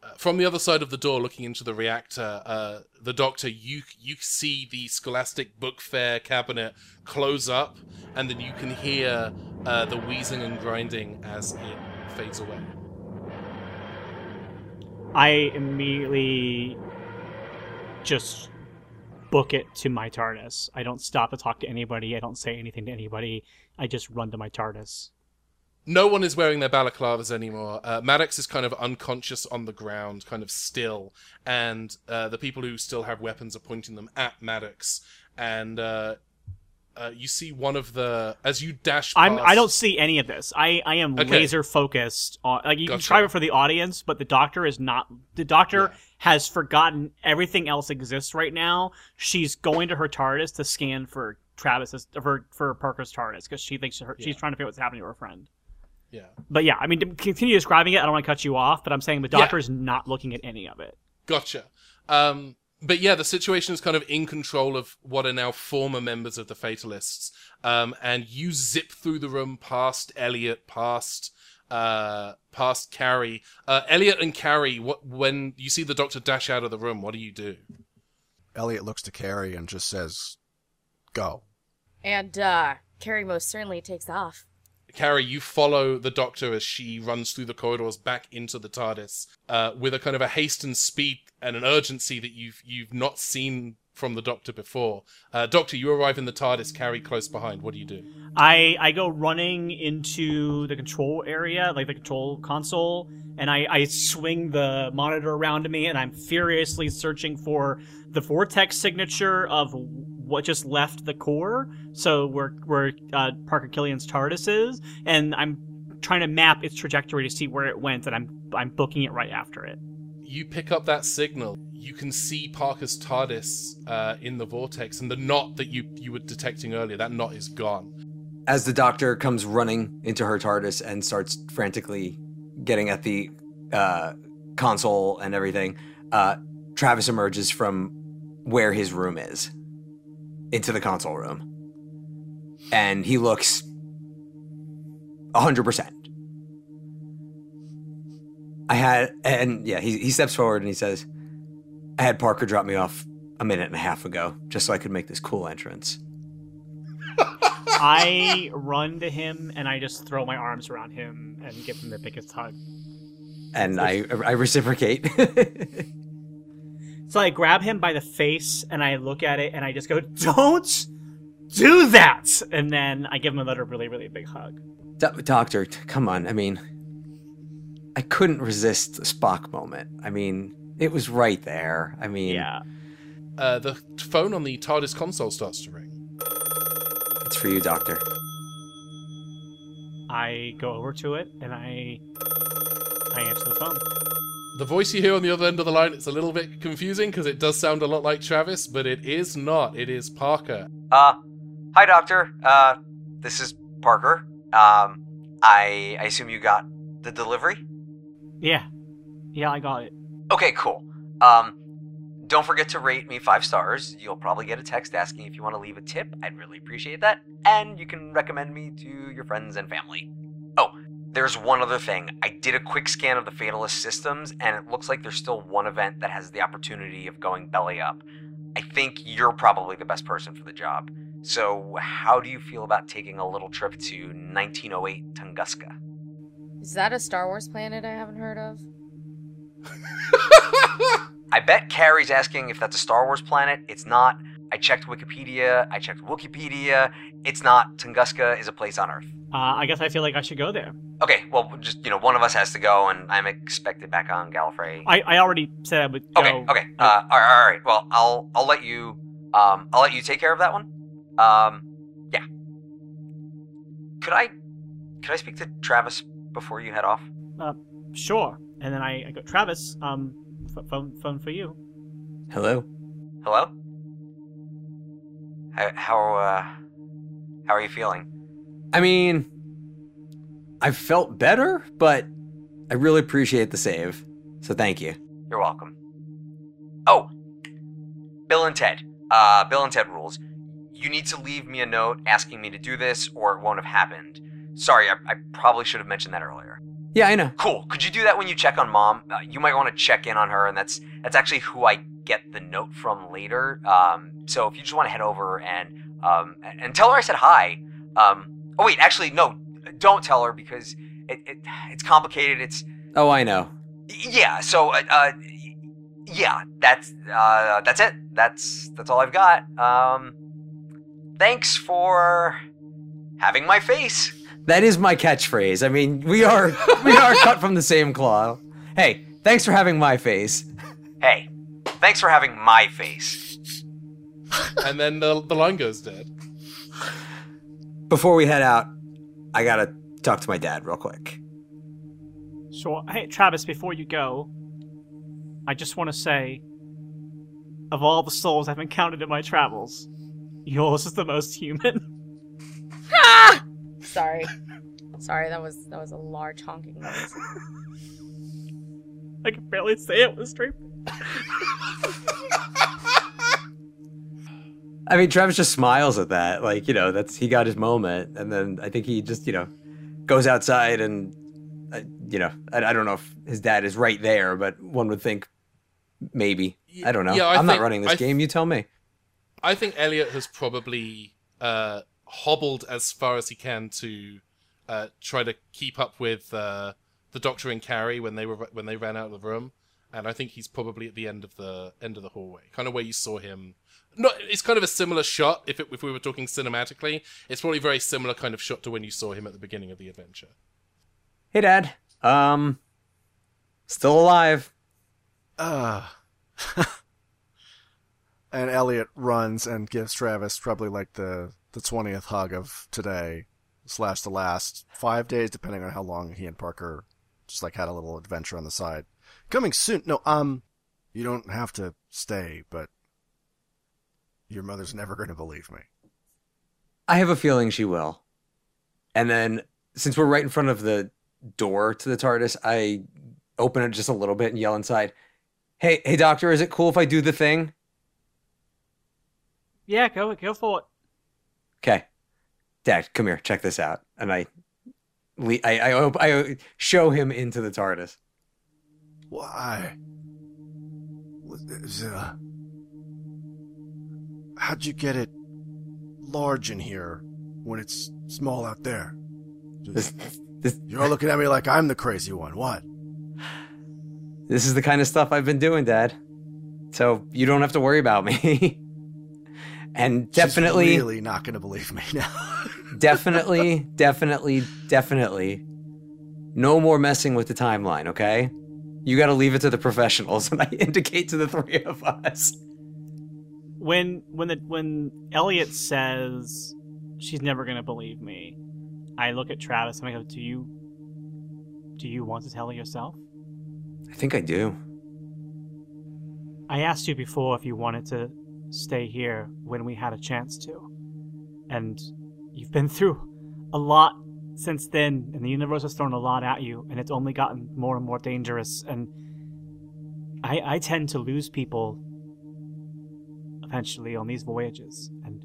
uh, from the other side of the door, looking into the reactor, uh, the doctor, you you see the Scholastic Book Fair cabinet close up, and then you can hear uh, the wheezing and grinding as it fades away. I immediately just book it to my TARDIS. I don't stop to talk to anybody. I don't say anything to anybody. I just run to my TARDIS. No one is wearing their balaclavas anymore. Uh, Maddox is kind of unconscious on the ground, kind of still, and uh, the people who still have weapons are pointing them at Maddox. And uh, uh, you see one of the as you dash. I'm. I don't see any of this. I. I am Okay. laser focused on. Like you can try it for the audience, but the doctor is not. The doctor Yeah. Has forgotten everything else exists right now. She's going to her TARDIS to scan for Travis's for for Parker's TARDIS because she thinks her, Yeah. she's trying to figure out what's happening to her friend. Yeah. But yeah, I mean, to continue describing it. I don't want to cut you off, but I'm saying the Yeah. doctor is not looking at any of it. Gotcha. Um, but yeah, the situation is kind of in control of what are now former members of the Fatalists. Um, and you zip through the room past Elliot, past uh, past Carrie. Uh, Elliot and Carrie, what when you see the Doctor dash out of the room, what do you do? Elliot looks to Carrie and just says, "Go." And uh Carrie most certainly takes off. Carrie, you follow the Doctor as she runs through the corridors back into the TARDIS uh, with a kind of a haste and speed and an urgency that you've you've not seen from the Doctor before. Uh, Doctor, you arrive in the TARDIS, Carrie close behind. What do you do? I I go running into the control area, like the control console, and I, I swing the monitor around me, and I'm furiously searching for the vortex signature of what just left the core. So where where uh, Parker Killian's TARDIS is, and I'm trying to map its trajectory to see where it went, and I'm I'm booking it right after it. You pick up that signal. You can see Parker's TARDIS uh, in the vortex, and the knot that you you were detecting earlier, that knot is gone. as the doctor comes running into her TARDIS and starts frantically getting at the uh, console and everything, uh, Travis emerges from where his room is into the console room. And he looks 100%. I had, and yeah, he, he steps forward and he says, I had Parker drop me off a minute and a half ago just so I could make this cool entrance. I run to him and I just throw my arms around him and give him the biggest hug. And I, I reciprocate. So I grab him by the face and I look at it and I just go, "Don't do that!" And then I give him another really, really big hug. Do- doctor, come on. I mean, I couldn't resist the Spock moment. I mean, it was right there. I mean, Yeah. Uh, the phone on the TARDIS console starts to ring. it's for you, doctor. I go over to it and I I answer the phone. The voice you hear on the other end of the line, it's a little bit confusing because it does sound a lot like Travis, but it is not. It is Parker. Uh, hi, doctor. Uh, this is Parker. Um, I, I assume you got the delivery? Yeah. Yeah, I got it. Okay, cool. Um, don't forget to rate me five stars. You'll probably get a text asking if you want to leave a tip. I'd really appreciate that. And you can recommend me to your friends and family. Oh, there's one other thing. I did a quick scan of the Fatalist systems, and it looks like there's still one event that has the opportunity of going belly up. I think you're probably the best person for the job. So, how do you feel about taking a little trip to 1908 Tunguska? Is that a Star Wars planet I haven't heard of? I bet Carrie's asking if that's a Star Wars planet. It's not. I checked Wikipedia. I checked Wikipedia. It's not. Tunguska is a place on Earth. Uh, I guess I feel like I should go there. Okay, well, just you know, one of us has to go, and I'm expected back on Gallifrey. I, I already said I would go. okay, okay. Uh, all right, all right. Well, I'll I'll let you um I'll let you take care of that one. Um, yeah. Could I could I speak to Travis before you head off? Sure. And then I, I go, Travis, um, f- phone phone for you. Hello. Hello. How how uh how are you feeling? I mean, I felt better, but I really appreciate the save. So thank you. You're welcome. Oh, Bill and Ted. Uh, Bill and Ted rules. You need to leave me a note asking me to do this, or it won't have happened. Sorry, I, I probably should have mentioned that earlier. Yeah, I know. Cool. Could you do that when you check on mom? Uh, you might want to check in on her, and that's that's actually who I get the note from later. Um, so if you just want to head over and um, and tell her I said hi. Um, oh wait, actually no, don't tell her because it, it it's complicated. It's oh I know. Yeah. So uh, uh yeah, that's uh that's it. That's that's all I've got. Um, thanks for having my face. That is my catchphrase. I mean, we are [laughs] we are cut from the same cloth. Hey, thanks for having my face. Hey, thanks for having my face. [laughs] and then the, the line goes dead. Before we head out, I gotta talk to my dad real quick. Sure. Hey, Travis, before you go, I just want to say, of all the souls I've encountered in my travels, yours is the most human. [laughs] Ah! Sorry. Sorry, that was that was a large honking noise. I can barely say it was straight. I mean, Travis just smiles at that, like you know, that's he got his moment, and then I think he just you know goes outside and uh, you know, I, I don't know if his dad is right there, but one would think maybe. I don't know. Yeah, I I'm not running this I th- game. You tell me. I think Elliot has probably uh, hobbled as far as he can to uh, try to keep up with uh, the Doctor and Carrie when they were when they ran out of the room, and I think he's probably at the end of the end of the hallway, kind of where you saw him. No, it's kind of a similar shot. If it, if we were talking cinematically, it's probably a very similar kind of shot to when you saw him at the beginning of the adventure. Hey, Dad. Um, still alive. Ah. [laughs] and Elliot runs and gives Travis probably like the the twentieth hug of today slash the last five days, depending on how long he and Parker just like had a little adventure on the side. Coming soon. No, um, you don't have to stay, but your mother's never going to believe me. I have a feeling she will. And then since we're right in front of the door to the TARDIS, I open it just a little bit and yell inside, "Hey, hey, doctor, is it cool if I do the thing?" Yeah, go go for it. Okay, Dad, come here, check this out. And I, I, I, I show him into the TARDIS. Why? Uh, how'd you get it large in here when it's small out there? This, this, You're looking at me like I'm the crazy one. What? this is the kind of stuff I've been doing, Dad. So you don't have to worry about me. [laughs] and She's definitely, really not going to believe me now. [laughs] definitely, definitely, definitely, no more messing with the timeline. Okay, you got to leave it to the professionals, [laughs] and I indicate to the three of us. When when the when Elliot says she's never gonna believe me, I look at Travis and I go, "Do you do you want to tell her yourself?" I think I do. I asked you before if you wanted to stay here when we had a chance to. And you've been through a lot since then, and the universe has thrown a lot at you, and it's only gotten more and more dangerous. And I, I tend to lose people eventually on these voyages, and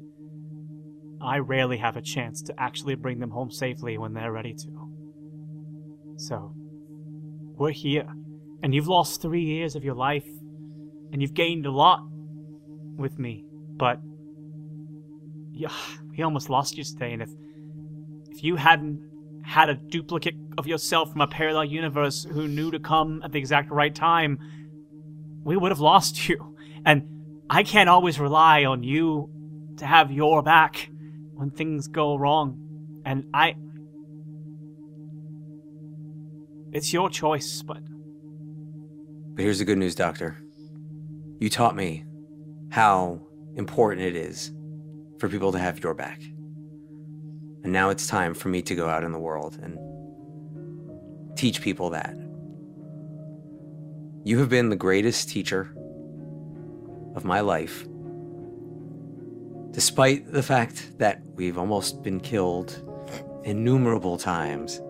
I rarely have a chance to actually bring them home safely when they're ready to. So, we're here, and you've lost three years of your life and you've gained a lot with me, but yeah, we almost lost you today. And if if you hadn't had a duplicate of yourself from a parallel universe who knew to come at the exact right time, we would have lost [laughs] you. And I can't always rely on you to have your back when things go wrong. And I. It's your choice, but But here's the good news, Doctor. You taught me how important it is for people to have your back. And now it's time for me to go out in the world and teach people that. You have been the greatest teacher of my life. Despite the fact that we've almost been killed innumerable times,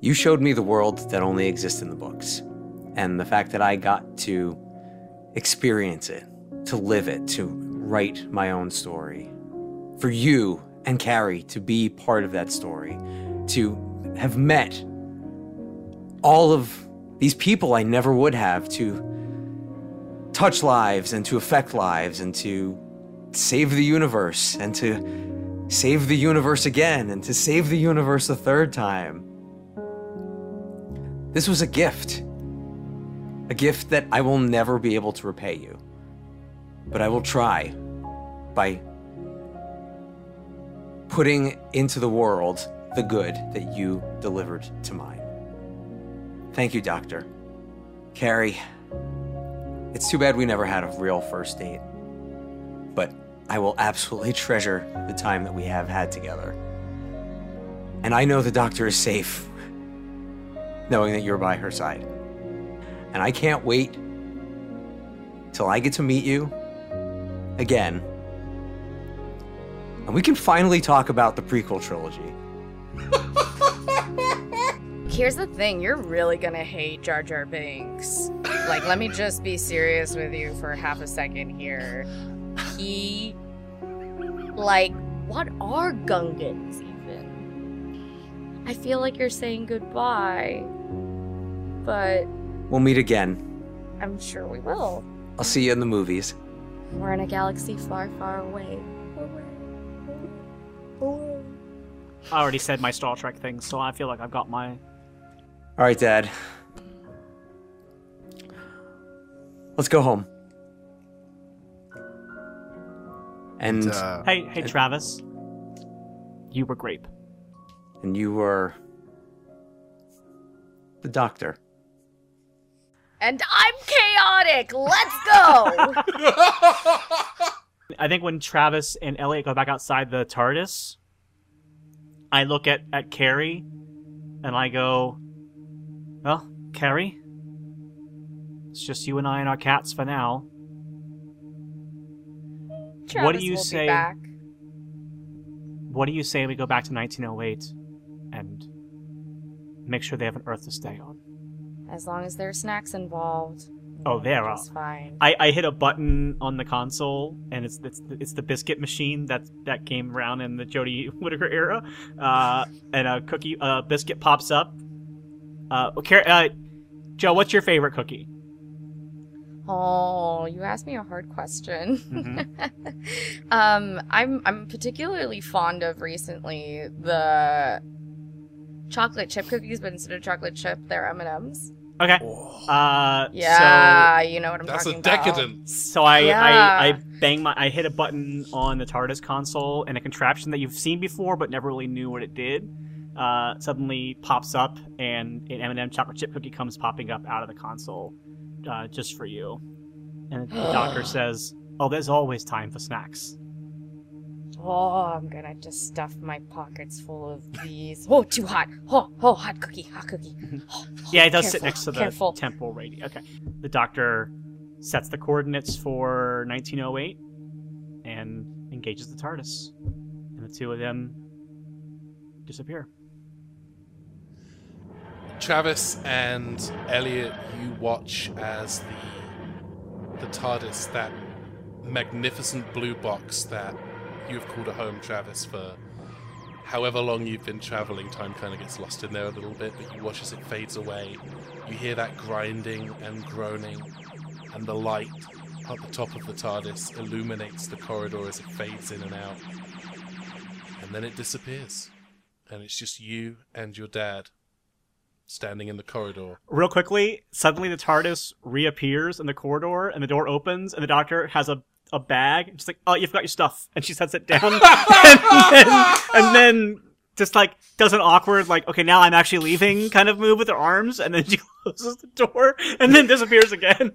you showed me the world that only exists in the books. And the fact that I got to experience it, to live it, to write my own story. For you and Carrie to be part of that story, to have met all of these people I never would have, to touch lives and to affect lives and to save the universe and to save the universe again and to save the universe a third time. This was a gift. A gift that I will never be able to repay you. But I will try by putting into the world the good that you delivered to mine. Thank you, Doctor. Carrie, it's too bad we never had a real first date. But I will absolutely treasure the time that we have had together. And I know the doctor is safe, knowing that you're by her side. And I can't wait till I get to meet you again. And we can finally talk about the prequel trilogy. [laughs] Here's the thing, you're really gonna hate Jar Jar Binks. Like, let me just be serious with you for half a second here. He. Like, what are Gungans even? I feel like you're saying goodbye. But We'll meet again. I'm sure we will. I'll see you in the movies. We're in a galaxy far, far away. Away. I already said my Star Trek thing, so I feel like I've got my. All right, Dad. Let's go home. And uh, Hey, hey, Travis. You were grape. and you were the doctor. And I'm chaotic! Let's go! [laughs] I think when Travis and Elliot go back outside the TARDIS, I look at at Carrie, and I go, "Well, Carrie, it's just you and I and our cats for now. Travis do you say- back. what do you say we go back to 1908 and make sure they have an Earth to stay on? As long as there's snacks involved. Oh, there are. Fine. I, I hit a button on the console, and it's it's it's the biscuit machine that that came around in the Jodie [laughs] Whittaker era, uh, and a cookie uh, biscuit pops up. Uh, Car- uh, Joe, what's your favorite cookie? Oh, you asked me a hard question. Mhm. [laughs] um, I'm I'm particularly fond of recently the chocolate chip cookies, but instead of chocolate chip, they're M and M's. Okay. Uh, Yeah, you know what I'm That's talking a about. decadence. So, so I, Yeah. I I bang my I hit a button on the TARDIS console, and a contraption that you've seen before but never really knew what it did. Uh, suddenly pops up, and an M&M chocolate chip cookie comes popping up out of the console, uh, just for you. And the doctor [gasps] says, "Oh, there's always time for snacks." Oh, I'm gonna just stuff my pockets full of these. Oh, too hot. Oh, oh, hot cookie, hot cookie. [laughs] Oh, oh, Yeah, it does sit next to the careful. temporal radio. Okay. The doctor sets the coordinates for 1908 and engages the TARDIS. And the two of them disappear. Travis and Elliot, you watch as the the TARDIS, that magnificent blue box that you've called a home, Travis, for however long you've been traveling. Time kind of gets lost in there a little bit, but you watch as it fades away. You hear that grinding and groaning, and the light at the top of the TARDIS illuminates the corridor as it fades in and out. And then it disappears. And it's just you and your dad standing in the corridor. Real quickly, suddenly the TARDIS reappears in the corridor and the door opens and the doctor has a, a bag. She's like, Oh, you forgot your stuff. And she sets it down. [laughs] and, then, and then just like does an awkward, like, okay, now I'm actually leaving kind of move with her arms. And then she [laughs] closes the door and then disappears again.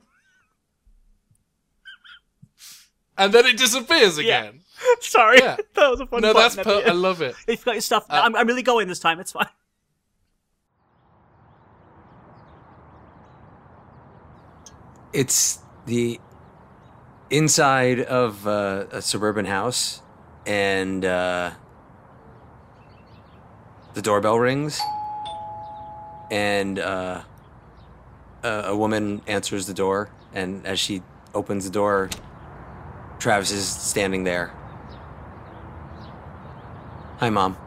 And then it disappears Yeah. again. [laughs] Sorry. Yeah. that was a fun no, that's button per- I love it. You forgot your stuff. Uh, I'm, I'm really going this time. It's fine. It's the inside of uh, a suburban house, and uh, the doorbell rings, and uh, a, a woman answers the door. And as she opens the door, Travis is standing there. Hi, mom.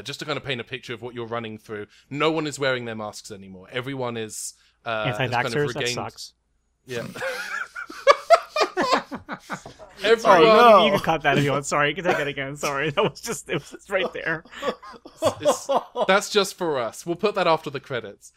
Uh, just to kind of paint a picture of what you're running through, no one is wearing their masks anymore. Everyone is uh, has kind of Anti-vaxxers. that sucks. Yeah. [laughs] Sorry, Everyone, you, you can cut that if you want. Sorry, you can take it again. Sorry, that was just it was just right there. It's- that's just for us. We'll put that after the credits.